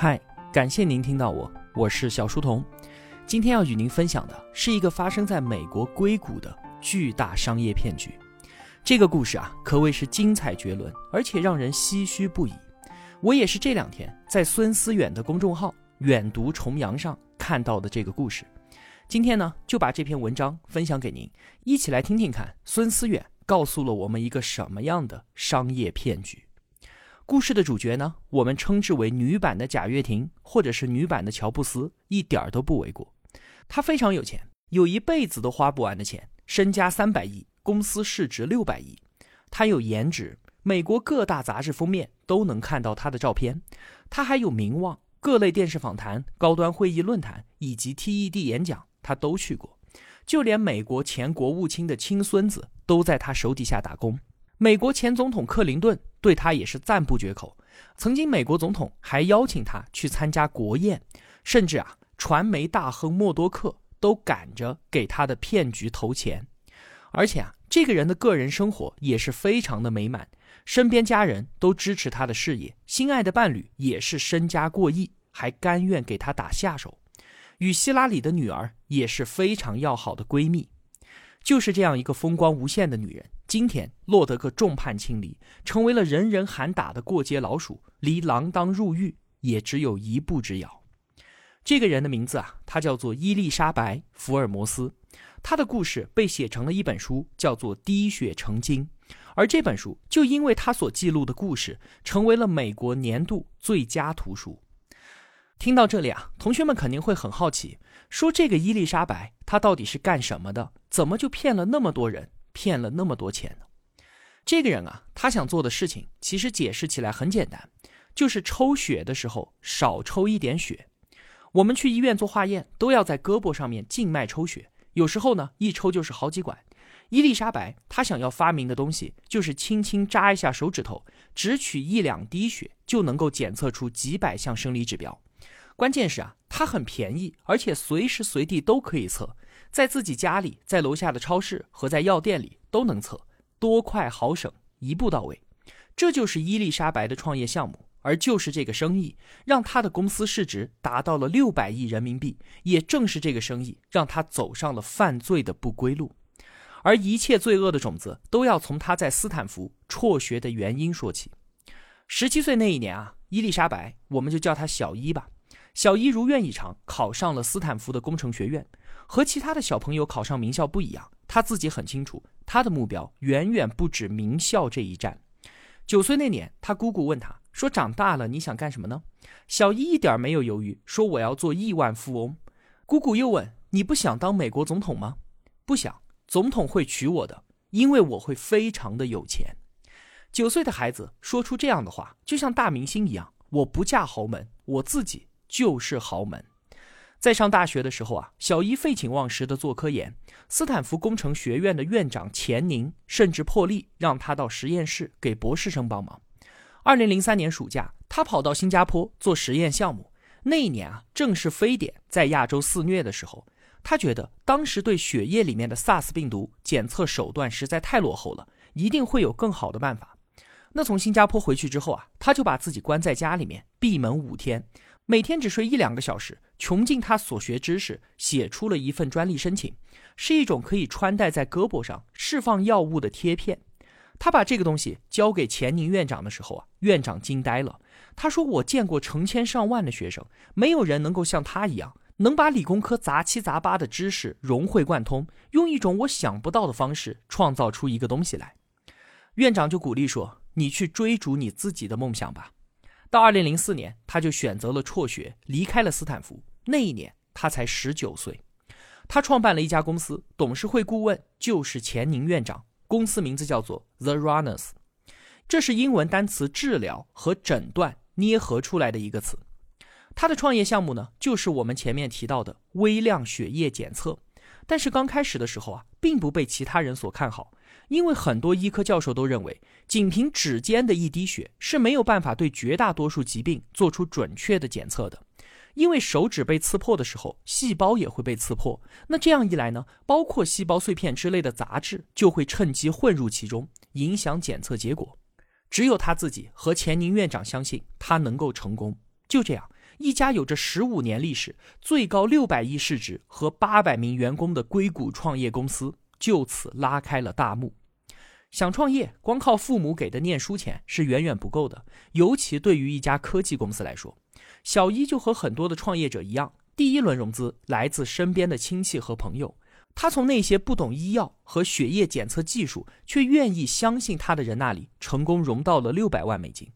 嗨，感谢您听到我，我是小书童。今天要与您分享的是一个发生在美国硅谷的巨大商业骗局。这个故事啊，可谓是精彩绝伦，而且让人唏嘘不已。我也是这两天在孙思远的公众号“远读重阳”上看到的这个故事。今天呢，就把这篇文章分享给您，一起来听听看孙思远告诉了我们一个什么样的商业骗局。故事的主角呢，我们称之为女版的贾跃亭，或者是女版的乔布斯，一点儿都不为过。他非常有钱，有一辈子都花不完的钱，身家三百亿，公司市值六百亿。他有颜值，美国各大杂志封面都能看到他的照片。他还有名望，各类电视访谈、高端会议论坛以及 TED 演讲，他都去过。就连美国前国务卿的亲孙子都在他手底下打工。美国前总统克林顿对他也是赞不绝口，曾经美国总统还邀请他去参加国宴，甚至啊，传媒大亨默多克都赶着给他的骗局投钱。而且啊，这个人的个人生活也是非常的美满，身边家人都支持他的事业，心爱的伴侣也是身家过亿，还甘愿给他打下手，与希拉里的女儿也是非常要好的闺蜜。就是这样一个风光无限的女人。今天落得个众叛亲离，成为了人人喊打的过街老鼠，离锒铛入狱也只有一步之遥。这个人的名字啊，他叫做伊丽莎白·福尔摩斯。他的故事被写成了一本书，叫做《滴血成金》，而这本书就因为他所记录的故事，成为了美国年度最佳图书。听到这里啊，同学们肯定会很好奇，说这个伊丽莎白她到底是干什么的？怎么就骗了那么多人？骗了那么多钱呢？这个人啊，他想做的事情其实解释起来很简单，就是抽血的时候少抽一点血。我们去医院做化验都要在胳膊上面静脉抽血，有时候呢一抽就是好几管。伊丽莎白她想要发明的东西就是轻轻扎一下手指头，只取一两滴血就能够检测出几百项生理指标。关键是啊，它很便宜，而且随时随地都可以测。在自己家里，在楼下的超市和在药店里都能测，多快好省，一步到位。这就是伊丽莎白的创业项目，而就是这个生意，让她的公司市值达到了六百亿人民币。也正是这个生意，让她走上了犯罪的不归路。而一切罪恶的种子，都要从她在斯坦福辍学的原因说起。十七岁那一年啊，伊丽莎白，我们就叫她小伊吧。小伊如愿以偿，考上了斯坦福的工程学院。和其他的小朋友考上名校不一样，他自己很清楚，他的目标远远不止名校这一站。九岁那年，他姑姑问他说：“长大了你想干什么呢？”小伊一点没有犹豫，说：“我要做亿万富翁。”姑姑又问：“你不想当美国总统吗？”“不想，总统会娶我的，因为我会非常的有钱。”九岁的孩子说出这样的话，就像大明星一样：“我不嫁豪门，我自己就是豪门。”在上大学的时候啊，小伊废寝忘食的做科研。斯坦福工程学院的院长钱宁甚至破例让他到实验室给博士生帮忙。二零零三年暑假，他跑到新加坡做实验项目。那一年啊，正是非典在亚洲肆虐的时候。他觉得当时对血液里面的 SARS 病毒检测手段实在太落后了，一定会有更好的办法。那从新加坡回去之后啊，他就把自己关在家里面，闭门五天。每天只睡一两个小时，穷尽他所学知识，写出了一份专利申请，是一种可以穿戴在胳膊上释放药物的贴片。他把这个东西交给钱宁院长的时候啊，院长惊呆了。他说：“我见过成千上万的学生，没有人能够像他一样，能把理工科杂七杂八的知识融会贯通，用一种我想不到的方式创造出一个东西来。”院长就鼓励说：“你去追逐你自己的梦想吧。”到二零零四年，他就选择了辍学，离开了斯坦福。那一年他才十九岁，他创办了一家公司，董事会顾问就是钱宁院长。公司名字叫做 The Runners，这是英文单词“治疗”和“诊断”捏合出来的一个词。他的创业项目呢，就是我们前面提到的微量血液检测。但是刚开始的时候啊，并不被其他人所看好。因为很多医科教授都认为，仅凭指尖的一滴血是没有办法对绝大多数疾病做出准确的检测的。因为手指被刺破的时候，细胞也会被刺破。那这样一来呢，包括细胞碎片之类的杂质就会趁机混入其中，影响检测结果。只有他自己和钱宁院长相信他能够成功。就这样，一家有着十五年历史、最高六百亿市值和八百名员工的硅谷创业公司就此拉开了大幕。想创业，光靠父母给的念书钱是远远不够的，尤其对于一家科技公司来说。小一就和很多的创业者一样，第一轮融资来自身边的亲戚和朋友。他从那些不懂医药和血液检测技术却愿意相信他的人那里成功融到了六百万美金。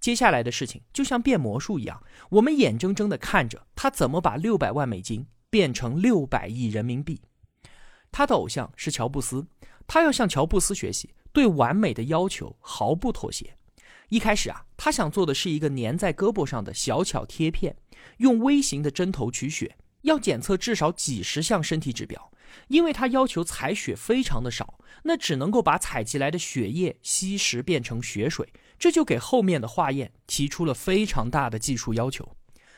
接下来的事情就像变魔术一样，我们眼睁睁地看着他怎么把六百万美金变成六百亿人民币。他的偶像是乔布斯，他要向乔布斯学习，对完美的要求毫不妥协。一开始啊，他想做的是一个粘在胳膊上的小巧贴片，用微型的针头取血，要检测至少几十项身体指标。因为他要求采血非常的少，那只能够把采集来的血液稀释变成血水，这就给后面的化验提出了非常大的技术要求。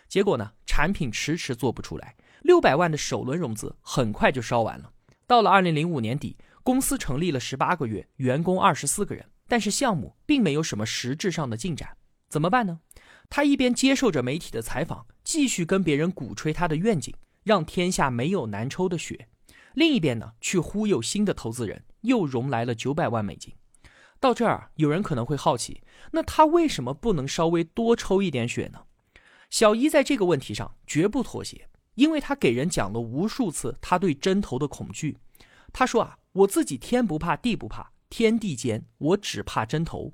结果呢，产品迟迟做不出来，六百万的首轮融资很快就烧完了。到了二零零五年底，公司成立了十八个月，员工二十四个人。但是项目并没有什么实质上的进展，怎么办呢？他一边接受着媒体的采访，继续跟别人鼓吹他的愿景，让天下没有难抽的血；另一边呢，去忽悠新的投资人，又融来了九百万美金。到这儿，有人可能会好奇，那他为什么不能稍微多抽一点血呢？小伊在这个问题上绝不妥协，因为他给人讲了无数次他对针头的恐惧。他说啊，我自己天不怕地不怕。天地间，我只怕针头，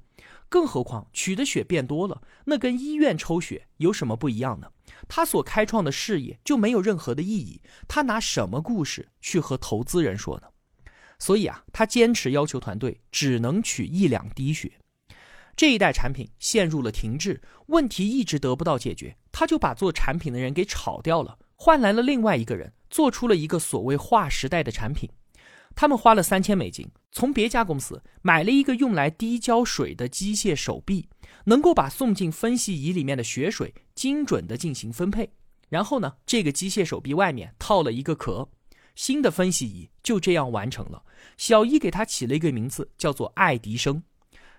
更何况取的血变多了，那跟医院抽血有什么不一样呢？他所开创的事业就没有任何的意义，他拿什么故事去和投资人说呢？所以啊，他坚持要求团队只能取一两滴血。这一代产品陷入了停滞，问题一直得不到解决，他就把做产品的人给炒掉了，换来了另外一个人，做出了一个所谓划时代的产品。他们花了三千美金，从别家公司买了一个用来滴胶水的机械手臂，能够把送进分析仪里面的血水精准的进行分配。然后呢，这个机械手臂外面套了一个壳，新的分析仪就这样完成了。小伊给它起了一个名字，叫做爱迪生。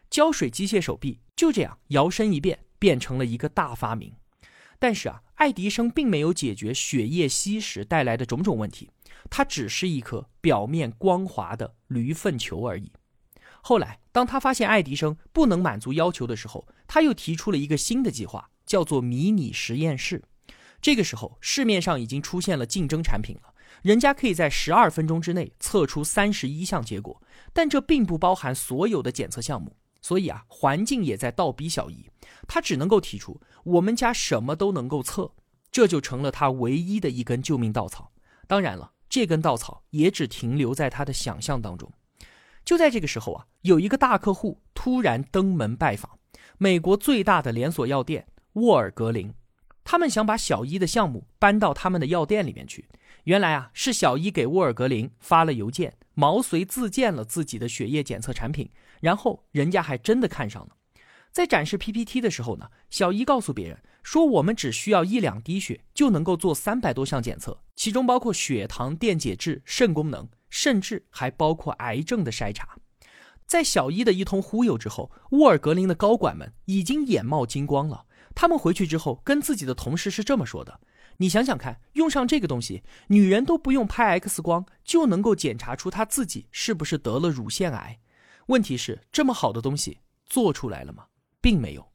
胶水机械手臂就这样摇身一变，变成了一个大发明。但是啊，爱迪生并没有解决血液稀释带来的种种问题。它只是一颗表面光滑的驴粪球而已。后来，当他发现爱迪生不能满足要求的时候，他又提出了一个新的计划，叫做迷你实验室。这个时候，市面上已经出现了竞争产品了，人家可以在十二分钟之内测出三十一项结果，但这并不包含所有的检测项目。所以啊，环境也在倒逼小姨，他只能够提出我们家什么都能够测，这就成了他唯一的一根救命稻草。当然了。这根稻草也只停留在他的想象当中。就在这个时候啊，有一个大客户突然登门拜访，美国最大的连锁药店沃尔格林。他们想把小伊的项目搬到他们的药店里面去。原来啊，是小伊给沃尔格林发了邮件，毛遂自荐了自己的血液检测产品，然后人家还真的看上了。在展示 PPT 的时候呢，小伊告诉别人。说我们只需要一两滴血就能够做三百多项检测，其中包括血糖、电解质、肾功能，甚至还包括癌症的筛查。在小一的一通忽悠之后，沃尔格林的高管们已经眼冒金光了。他们回去之后跟自己的同事是这么说的：“你想想看，用上这个东西，女人都不用拍 X 光就能够检查出她自己是不是得了乳腺癌。问题是，这么好的东西做出来了吗？并没有。”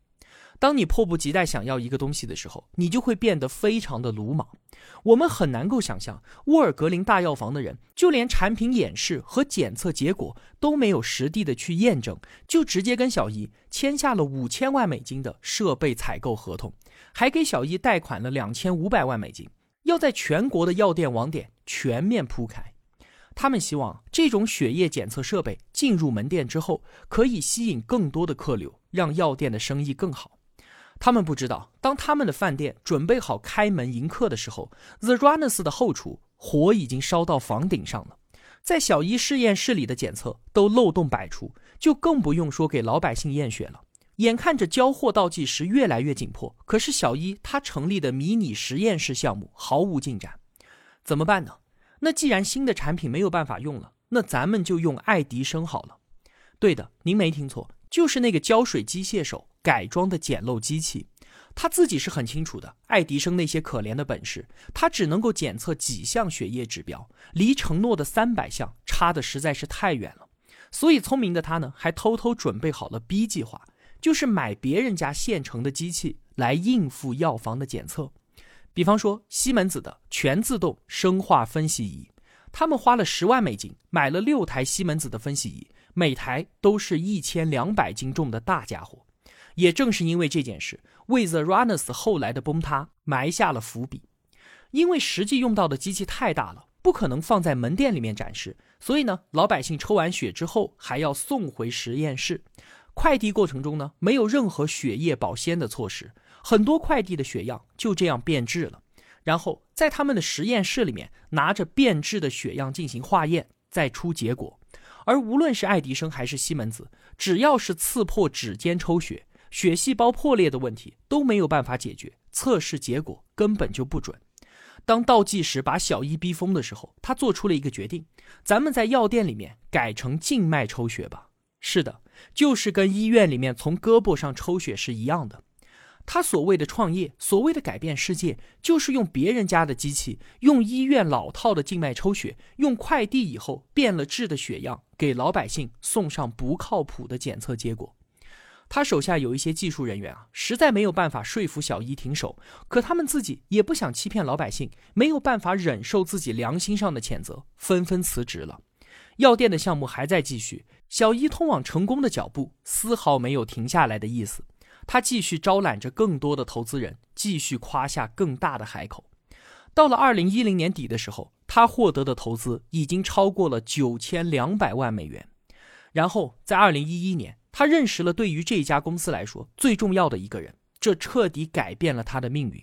当你迫不及待想要一个东西的时候，你就会变得非常的鲁莽。我们很难够想象，沃尔格林大药房的人就连产品演示和检测结果都没有实地的去验证，就直接跟小姨签下了五千万美金的设备采购合同，还给小姨贷款了两千五百万美金，要在全国的药店网点全面铺开。他们希望这种血液检测设备进入门店之后，可以吸引更多的客流，让药店的生意更好。他们不知道，当他们的饭店准备好开门迎客的时候，The Runners 的后厨火已经烧到房顶上了。在小一实验室里的检测都漏洞百出，就更不用说给老百姓验血了。眼看着交货倒计时越来越紧迫，可是小一他成立的迷你实验室项目毫无进展，怎么办呢？那既然新的产品没有办法用了，那咱们就用爱迪生好了。对的，您没听错，就是那个胶水机械手。改装的简陋机器，他自己是很清楚的，爱迪生那些可怜的本事，他只能够检测几项血液指标，离承诺的三百项差的实在是太远了。所以聪明的他呢，还偷偷准备好了 B 计划，就是买别人家现成的机器来应付药房的检测。比方说西门子的全自动生化分析仪，他们花了十万美金买了六台西门子的分析仪，每台都是一千两百斤重的大家伙。也正是因为这件事，为 The Runners 后来的崩塌埋下了伏笔。因为实际用到的机器太大了，不可能放在门店里面展示，所以呢，老百姓抽完血之后还要送回实验室。快递过程中呢，没有任何血液保鲜的措施，很多快递的血样就这样变质了。然后在他们的实验室里面，拿着变质的血样进行化验，再出结果。而无论是爱迪生还是西门子，只要是刺破指尖抽血。血细胞破裂的问题都没有办法解决，测试结果根本就不准。当倒计时把小伊逼疯的时候，他做出了一个决定：咱们在药店里面改成静脉抽血吧。是的，就是跟医院里面从胳膊上抽血是一样的。他所谓的创业，所谓的改变世界，就是用别人家的机器，用医院老套的静脉抽血，用快递以后变了质的血样给老百姓送上不靠谱的检测结果。他手下有一些技术人员啊，实在没有办法说服小伊停手，可他们自己也不想欺骗老百姓，没有办法忍受自己良心上的谴责，纷纷辞职了。药店的项目还在继续，小伊通往成功的脚步丝毫没有停下来的意思。他继续招揽着更多的投资人，继续夸下更大的海口。到了二零一零年底的时候，他获得的投资已经超过了九千两百万美元。然后在二零一一年。他认识了对于这家公司来说最重要的一个人，这彻底改变了他的命运，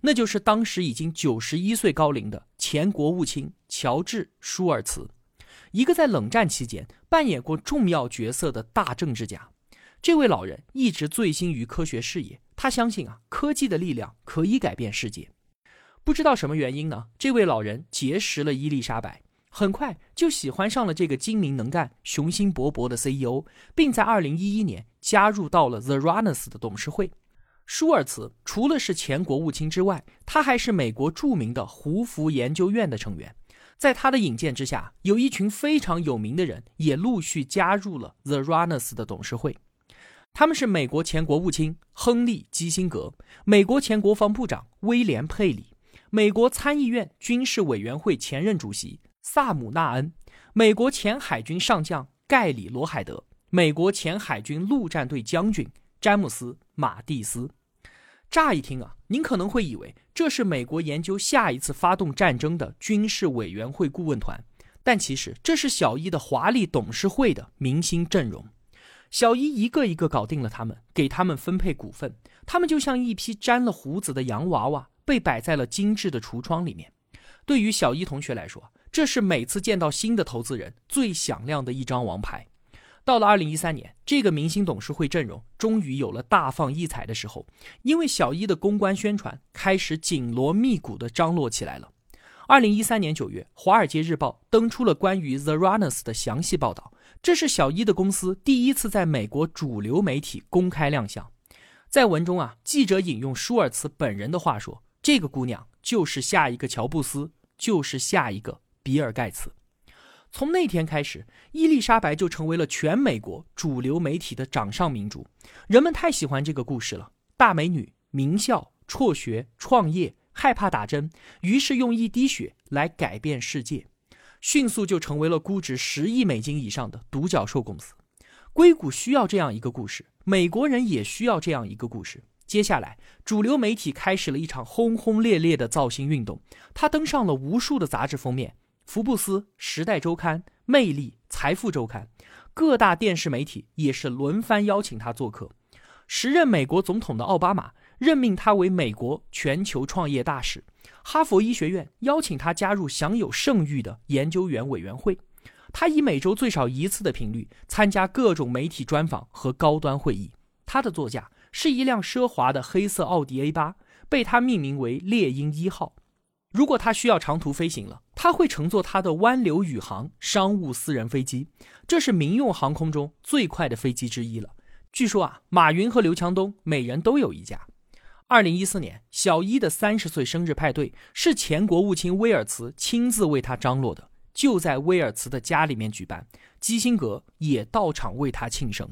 那就是当时已经九十一岁高龄的前国务卿乔治·舒尔茨，一个在冷战期间扮演过重要角色的大政治家。这位老人一直醉心于科学事业，他相信啊，科技的力量可以改变世界。不知道什么原因呢？这位老人结识了伊丽莎白。很快就喜欢上了这个精明能干、雄心勃勃的 CEO，并在2011年加入到了 The Runners 的董事会。舒尔茨除了是前国务卿之外，他还是美国著名的胡佛研究院的成员。在他的引荐之下，有一群非常有名的人也陆续加入了 The Runners 的董事会。他们是美国前国务卿亨利·基辛格、美国前国防部长威廉·佩里、美国参议院军事委员会前任主席。萨姆纳恩，美国前海军上将盖里罗海德，美国前海军陆战队将军詹姆斯马蒂斯。乍一听啊，您可能会以为这是美国研究下一次发动战争的军事委员会顾问团，但其实这是小伊的华丽董事会的明星阵容。小伊一个一个搞定了他们，给他们分配股份，他们就像一批沾了胡子的洋娃娃，被摆在了精致的橱窗里面。对于小伊同学来说，这是每次见到新的投资人最响亮的一张王牌。到了二零一三年，这个明星董事会阵容终于有了大放异彩的时候，因为小一的公关宣传开始紧锣密鼓地张罗起来了。二零一三年九月，《华尔街日报》登出了关于 The Runners 的详细报道，这是小一的公司第一次在美国主流媒体公开亮相。在文中啊，记者引用舒尔茨本人的话说：“这个姑娘就是下一个乔布斯，就是下一个。”比尔盖茨，从那天开始，伊丽莎白就成为了全美国主流媒体的掌上明珠。人们太喜欢这个故事了，大美女、名校、辍学、创业、害怕打针，于是用一滴血来改变世界，迅速就成为了估值十亿美金以上的独角兽公司。硅谷需要这样一个故事，美国人也需要这样一个故事。接下来，主流媒体开始了一场轰轰烈烈的造星运动，它登上了无数的杂志封面。福布斯、时代周刊、魅力、财富周刊，各大电视媒体也是轮番邀请他做客。时任美国总统的奥巴马任命他为美国全球创业大使。哈佛医学院邀请他加入享有盛誉的研究员委员会。他以每周最少一次的频率参加各种媒体专访和高端会议。他的座驾是一辆奢华的黑色奥迪 A 八，被他命名为猎鹰一号。如果他需要长途飞行了，他会乘坐他的湾流宇航商务私人飞机，这是民用航空中最快的飞机之一了。据说啊，马云和刘强东每人都有一架。二零一四年，小伊的三十岁生日派对是前国务卿威尔茨亲自为他张罗的，就在威尔茨的家里面举办，基辛格也到场为他庆生。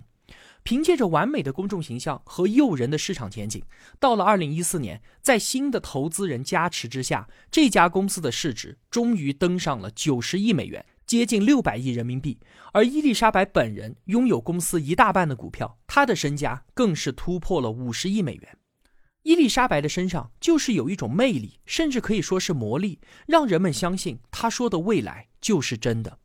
凭借着完美的公众形象和诱人的市场前景，到了二零一四年，在新的投资人加持之下，这家公司的市值终于登上了九十亿美元，接近六百亿人民币。而伊丽莎白本人拥有公司一大半的股票，她的身家更是突破了五十亿美元。伊丽莎白的身上就是有一种魅力，甚至可以说是魔力，让人们相信她说的未来就是真的。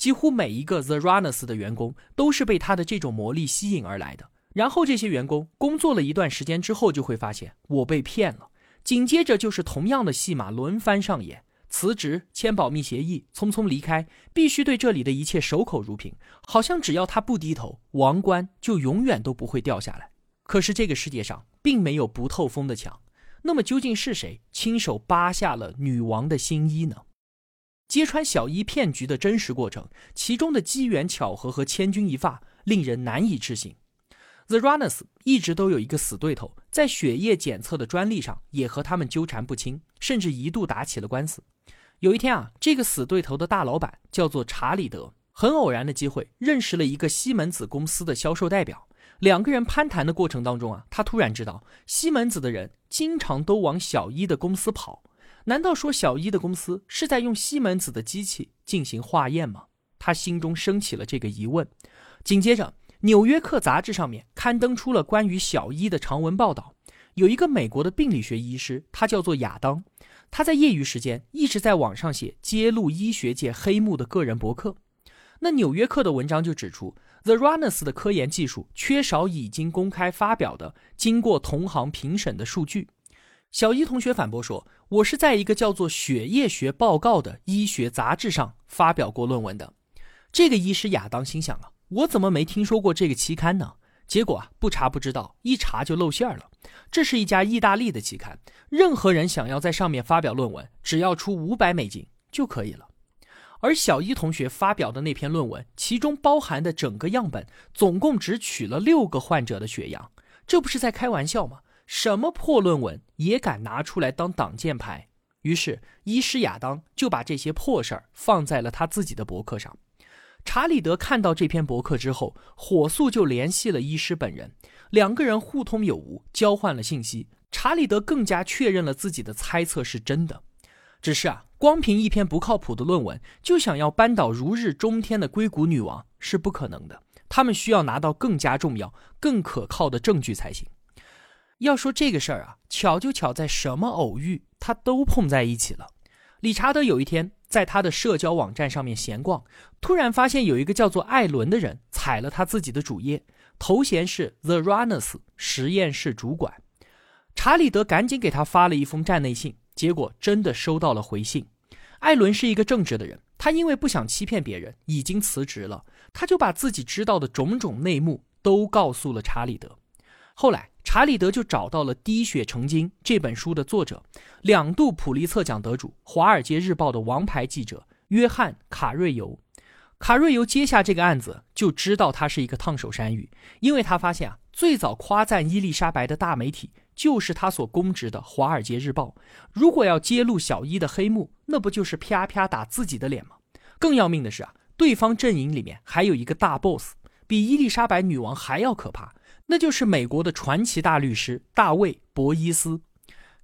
几乎每一个 The Runners 的员工都是被他的这种魔力吸引而来的。然后这些员工工作了一段时间之后，就会发现我被骗了。紧接着就是同样的戏码轮番上演：辞职、签保密协议、匆匆离开，必须对这里的一切守口如瓶，好像只要他不低头，王冠就永远都不会掉下来。可是这个世界上并没有不透风的墙，那么究竟是谁亲手扒下了女王的新衣呢？揭穿小伊骗局的真实过程，其中的机缘巧合和千钧一发，令人难以置信。The Runners 一直都有一个死对头，在血液检测的专利上也和他们纠缠不清，甚至一度打起了官司。有一天啊，这个死对头的大老板叫做查理德，很偶然的机会认识了一个西门子公司的销售代表。两个人攀谈的过程当中啊，他突然知道西门子的人经常都往小伊的公司跑，难道说小伊的公司是在用西门子的机器进行化验吗？他心中升起了这个疑问。紧接着，《纽约客》杂志上面刊登出了关于小伊的长文报道。有一个美国的病理学医师，他叫做亚当，他在业余时间一直在网上写揭露医学界黑幕的个人博客。那《纽约客》的文章就指出。The Runners 的科研技术缺少已经公开发表的、经过同行评审的数据。小伊同学反驳说：“我是在一个叫做《血液学报告》的医学杂志上发表过论文的。”这个医师亚当心想啊，我怎么没听说过这个期刊呢？结果啊，不查不知道，一查就露馅了。这是一家意大利的期刊，任何人想要在上面发表论文，只要出五百美金就可以了。而小一同学发表的那篇论文，其中包含的整个样本总共只取了六个患者的血样，这不是在开玩笑吗？什么破论文也敢拿出来当挡箭牌？于是，医师亚当就把这些破事儿放在了他自己的博客上。查理德看到这篇博客之后，火速就联系了医师本人，两个人互通有无，交换了信息。查理德更加确认了自己的猜测是真的。只是啊，光凭一篇不靠谱的论文就想要扳倒如日中天的硅谷女王是不可能的。他们需要拿到更加重要、更可靠的证据才行。要说这个事儿啊，巧就巧在什么偶遇，他都碰在一起了。理查德有一天在他的社交网站上面闲逛，突然发现有一个叫做艾伦的人踩了他自己的主页，头衔是 The Runners 实验室主管。查理德赶紧给他发了一封站内信。结果真的收到了回信。艾伦是一个正直的人，他因为不想欺骗别人，已经辞职了。他就把自己知道的种种内幕都告诉了查理德。后来，查理德就找到了《滴血成金》这本书的作者，两度普利策奖得主，《华尔街日报》的王牌记者约翰·卡瑞尤。卡瑞尤接下这个案子，就知道他是一个烫手山芋，因为他发现啊，最早夸赞伊丽莎白的大媒体。就是他所供职的《华尔街日报》，如果要揭露小伊的黑幕，那不就是啪啪打自己的脸吗？更要命的是啊，对方阵营里面还有一个大 boss，比伊丽莎白女王还要可怕，那就是美国的传奇大律师大卫·博伊斯。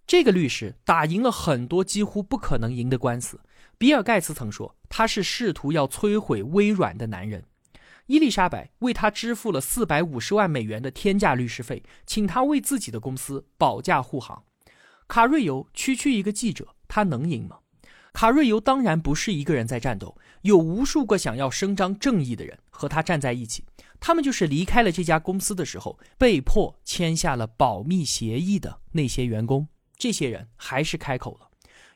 这个律师打赢了很多几乎不可能赢的官司。比尔·盖茨曾说，他是试图要摧毁微软的男人。伊丽莎白为他支付了四百五十万美元的天价律师费，请他为自己的公司保驾护航。卡瑞尤区区一个记者，他能赢吗？卡瑞尤当然不是一个人在战斗，有无数个想要伸张正义的人和他站在一起。他们就是离开了这家公司的时候被迫签下了保密协议的那些员工。这些人还是开口了，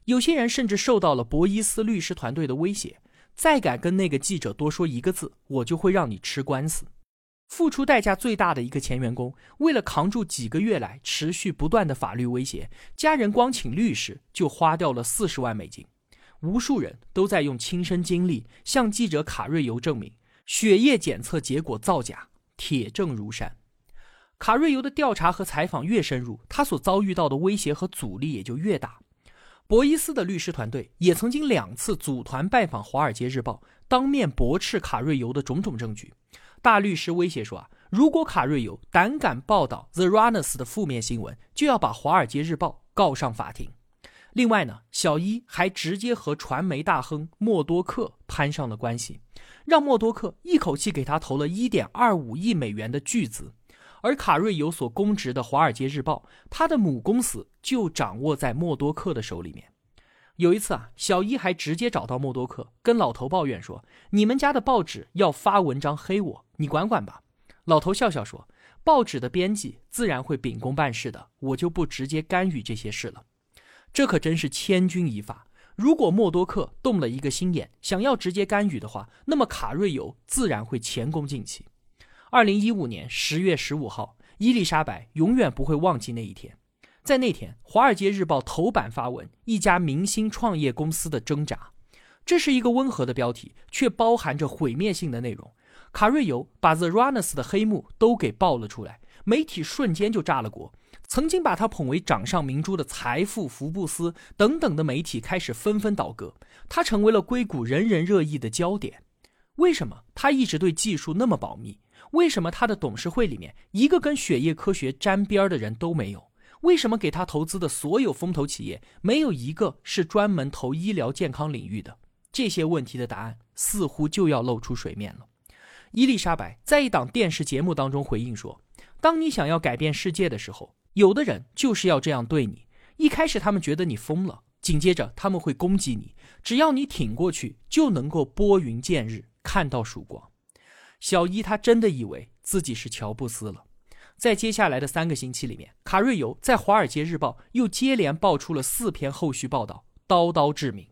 有些人甚至受到了博伊斯律师团队的威胁。再敢跟那个记者多说一个字，我就会让你吃官司。付出代价最大的一个前员工，为了扛住几个月来持续不断的法律威胁，家人光请律师就花掉了四十万美金。无数人都在用亲身经历向记者卡瑞尤证明，血液检测结果造假，铁证如山。卡瑞尤的调查和采访越深入，他所遭遇到的威胁和阻力也就越大。博伊斯的律师团队也曾经两次组团拜访《华尔街日报》，当面驳斥卡瑞尤的种种证据。大律师威胁说：“啊，如果卡瑞尤胆敢报道 The Runners 的负面新闻，就要把《华尔街日报》告上法庭。”另外呢，小伊还直接和传媒大亨默多克攀上了关系，让默多克一口气给他投了1.25亿美元的巨资。而卡瑞有所供职的《华尔街日报》，他的母公司就掌握在默多克的手里面。有一次啊，小伊还直接找到默多克，跟老头抱怨说：“你们家的报纸要发文章黑我，你管管吧。”老头笑笑说：“报纸的编辑自然会秉公办事的，我就不直接干预这些事了。”这可真是千钧一发。如果默多克动了一个心眼，想要直接干预的话，那么卡瑞尤自然会前功尽弃。二零一五年十月十五号，伊丽莎白永远不会忘记那一天。在那天，《华尔街日报》头版发文：“一家明星创业公司的挣扎。”这是一个温和的标题，却包含着毁灭性的内容。卡瑞尤把 The Runners 的黑幕都给爆了出来，媒体瞬间就炸了锅。曾经把他捧为掌上明珠的财富、福布斯等等的媒体开始纷纷倒戈，他成为了硅谷人人热议的焦点。为什么他一直对技术那么保密？为什么他的董事会里面一个跟血液科学沾边的人都没有？为什么给他投资的所有风投企业没有一个是专门投医疗健康领域的？这些问题的答案似乎就要露出水面了。伊丽莎白在一档电视节目当中回应说：“当你想要改变世界的时候，有的人就是要这样对你。一开始他们觉得你疯了，紧接着他们会攻击你，只要你挺过去，就能够拨云见日，看到曙光。”小伊他真的以为自己是乔布斯了。在接下来的三个星期里面，卡瑞尤在《华尔街日报》又接连爆出了四篇后续报道，刀刀致命。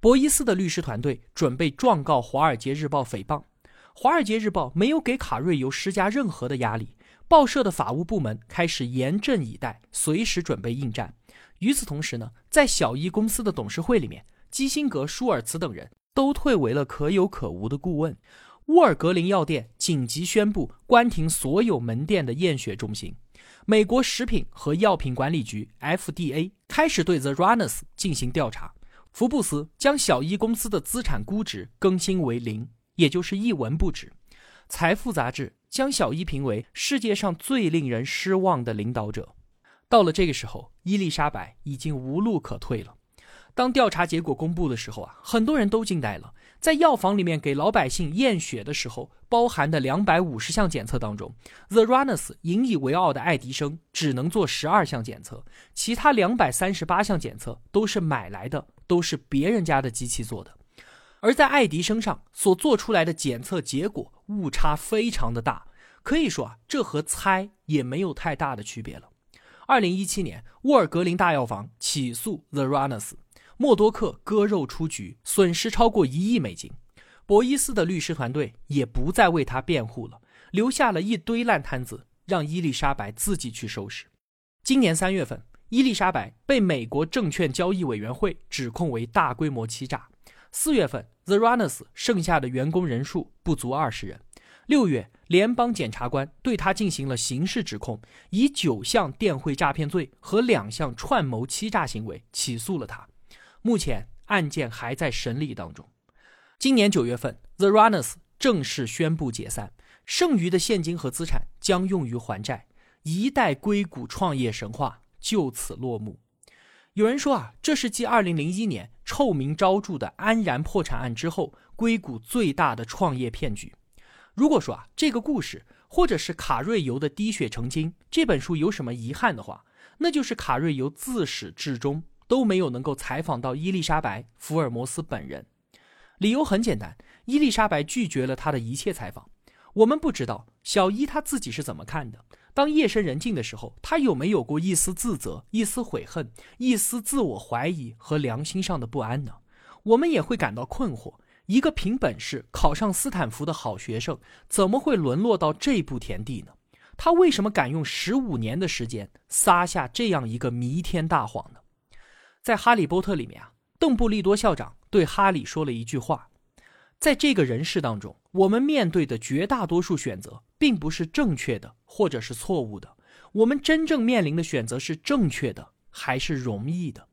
博伊斯的律师团队准备状告《华尔街日报》诽谤，《华尔街日报》没有给卡瑞尤施加任何的压力。报社的法务部门开始严阵以待，随时准备应战。与此同时呢，在小伊公司的董事会里面，基辛格、舒尔茨等人都退为了可有可无的顾问。沃尔格林药店紧急宣布关停所有门店的验血中心。美国食品和药品管理局 （FDA） 开始对 The Runners 进行调查。福布斯将小伊公司的资产估值更新为零，也就是一文不值。财富杂志将小伊评为世界上最令人失望的领导者。到了这个时候，伊丽莎白已经无路可退了。当调查结果公布的时候啊，很多人都惊呆了。在药房里面给老百姓验血的时候，包含的两百五十项检测当中，The Runners 引以为傲的爱迪生只能做十二项检测，其他两百三十八项检测都是买来的，都是别人家的机器做的。而在爱迪生上所做出来的检测结果误差非常的大，可以说啊，这和猜也没有太大的区别了。二零一七年，沃尔格林大药房起诉 The Runners。默多克割肉出局，损失超过一亿美金。博伊斯的律师团队也不再为他辩护了，留下了一堆烂摊子，让伊丽莎白自己去收拾。今年三月份，伊丽莎白被美国证券交易委员会指控为大规模欺诈。四月份，The Runners 剩下的员工人数不足二十人。六月，联邦检察官对他进行了刑事指控，以九项电汇诈骗罪和两项串谋欺诈行为起诉了他。目前案件还在审理当中。今年九月份，The Runners 正式宣布解散，剩余的现金和资产将用于还债，一代硅谷创业神话就此落幕。有人说啊，这是继二零零一年臭名昭著的安然破产案之后，硅谷最大的创业骗局。如果说啊，这个故事或者是卡瑞尤的滴血成金这本书有什么遗憾的话，那就是卡瑞尤自始至终。都没有能够采访到伊丽莎白·福尔摩斯本人，理由很简单，伊丽莎白拒绝了他的一切采访。我们不知道小伊他自己是怎么看的。当夜深人静的时候，他有没有过一丝自责、一丝悔恨、一丝自我怀疑和良心上的不安呢？我们也会感到困惑：一个凭本事考上斯坦福的好学生，怎么会沦落到这步田地呢？他为什么敢用十五年的时间撒下这样一个弥天大谎呢？在《哈利波特》里面啊，邓布利多校长对哈利说了一句话：“在这个人世当中，我们面对的绝大多数选择，并不是正确的，或者是错误的。我们真正面临的选择是正确的，还是容易的？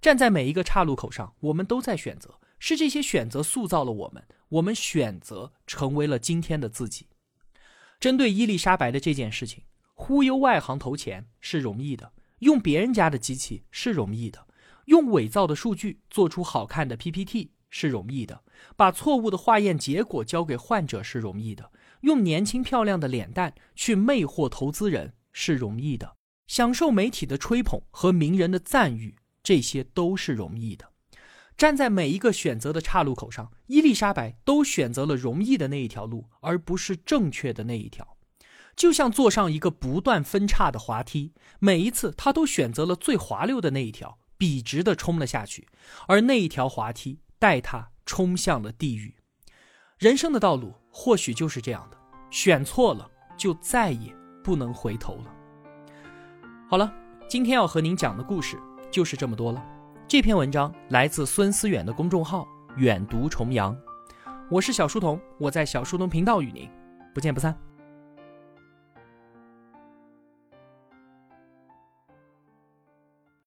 站在每一个岔路口上，我们都在选择。是这些选择塑造了我们，我们选择成为了今天的自己。针对伊丽莎白的这件事情，忽悠外行投钱是容易的，用别人家的机器是容易的，用伪造的数据做出好看的 PPT。是容易的，把错误的化验结果交给患者是容易的，用年轻漂亮的脸蛋去魅惑投资人是容易的，享受媒体的吹捧和名人的赞誉，这些都是容易的。站在每一个选择的岔路口上，伊丽莎白都选择了容易的那一条路，而不是正确的那一条。就像坐上一个不断分叉的滑梯，每一次她都选择了最滑溜的那一条，笔直的冲了下去，而那一条滑梯。带他冲向了地狱，人生的道路或许就是这样的，选错了就再也不能回头了。好了，今天要和您讲的故事就是这么多了。这篇文章来自孙思远的公众号“远读重阳”，我是小书童，我在小书童频道与您不见不散。